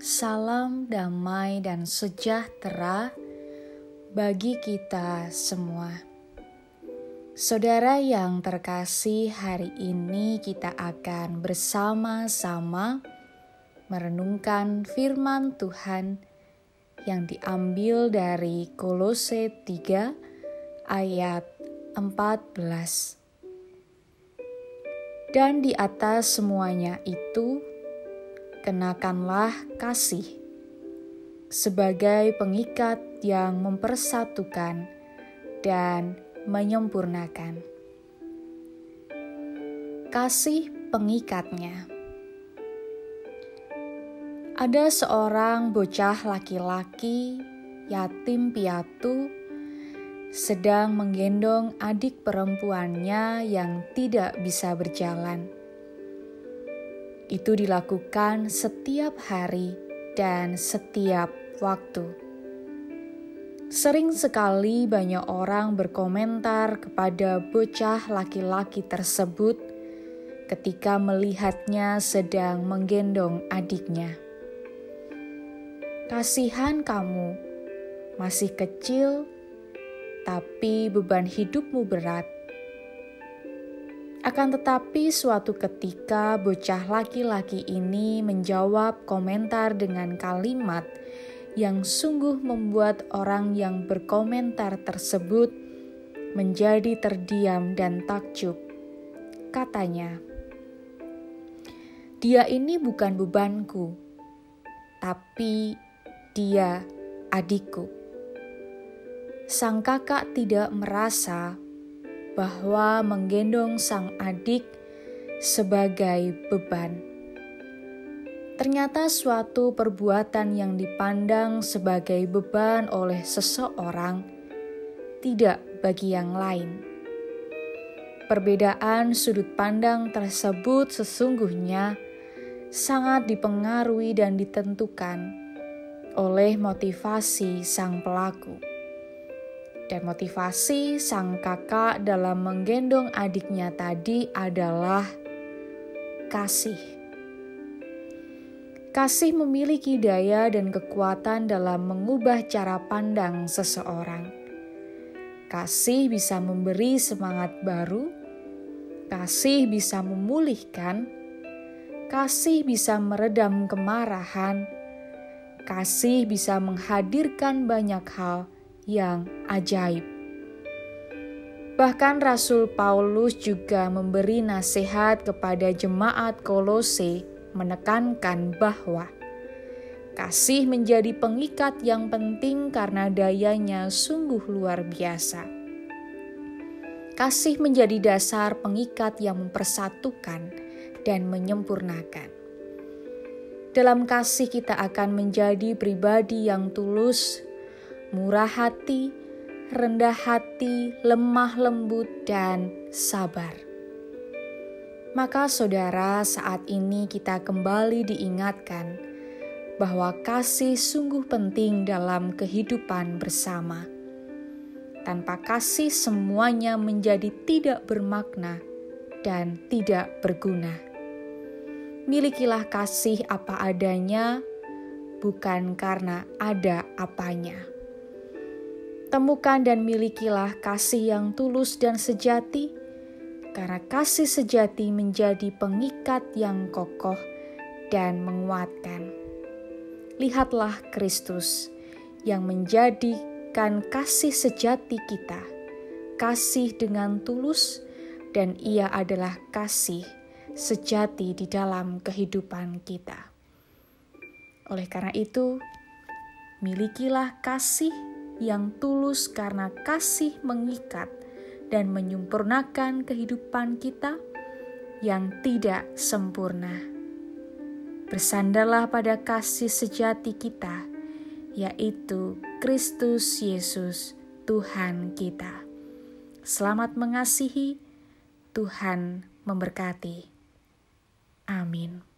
Salam damai dan sejahtera bagi kita semua. Saudara yang terkasih, hari ini kita akan bersama-sama merenungkan firman Tuhan yang diambil dari Kolose 3 ayat 14. Dan di atas semuanya itu, kenakanlah kasih sebagai pengikat yang mempersatukan dan menyempurnakan. Kasih pengikatnya. Ada seorang bocah laki-laki yatim piatu sedang menggendong adik perempuannya yang tidak bisa berjalan itu dilakukan setiap hari dan setiap waktu. Sering sekali banyak orang berkomentar kepada bocah laki-laki tersebut ketika melihatnya sedang menggendong adiknya. Kasihan kamu, masih kecil, tapi beban hidupmu berat akan tetapi, suatu ketika bocah laki-laki ini menjawab komentar dengan kalimat yang sungguh membuat orang yang berkomentar tersebut menjadi terdiam dan takjub. Katanya, "Dia ini bukan bebanku, tapi dia adikku." Sang kakak tidak merasa bahwa menggendong sang adik sebagai beban. Ternyata suatu perbuatan yang dipandang sebagai beban oleh seseorang tidak bagi yang lain. Perbedaan sudut pandang tersebut sesungguhnya sangat dipengaruhi dan ditentukan oleh motivasi sang pelaku dan motivasi sang kakak dalam menggendong adiknya tadi adalah kasih. Kasih memiliki daya dan kekuatan dalam mengubah cara pandang seseorang. Kasih bisa memberi semangat baru, kasih bisa memulihkan, kasih bisa meredam kemarahan, kasih bisa menghadirkan banyak hal yang ajaib. Bahkan Rasul Paulus juga memberi nasihat kepada jemaat Kolose menekankan bahwa kasih menjadi pengikat yang penting karena dayanya sungguh luar biasa. Kasih menjadi dasar pengikat yang mempersatukan dan menyempurnakan. Dalam kasih kita akan menjadi pribadi yang tulus murah hati, rendah hati, lemah lembut, dan sabar. Maka, saudara, saat ini kita kembali diingatkan bahwa kasih sungguh penting dalam kehidupan bersama. Tanpa kasih, semuanya menjadi tidak bermakna dan tidak berguna. Milikilah kasih apa adanya, bukan karena ada apanya. Temukan dan milikilah kasih yang tulus dan sejati, karena kasih sejati menjadi pengikat yang kokoh dan menguatkan. Lihatlah Kristus yang menjadikan kasih sejati kita, kasih dengan tulus, dan Ia adalah kasih sejati di dalam kehidupan kita. Oleh karena itu, milikilah kasih yang tulus karena kasih mengikat dan menyempurnakan kehidupan kita yang tidak sempurna. Bersandarlah pada kasih sejati kita, yaitu Kristus Yesus, Tuhan kita. Selamat mengasihi, Tuhan memberkati. Amin.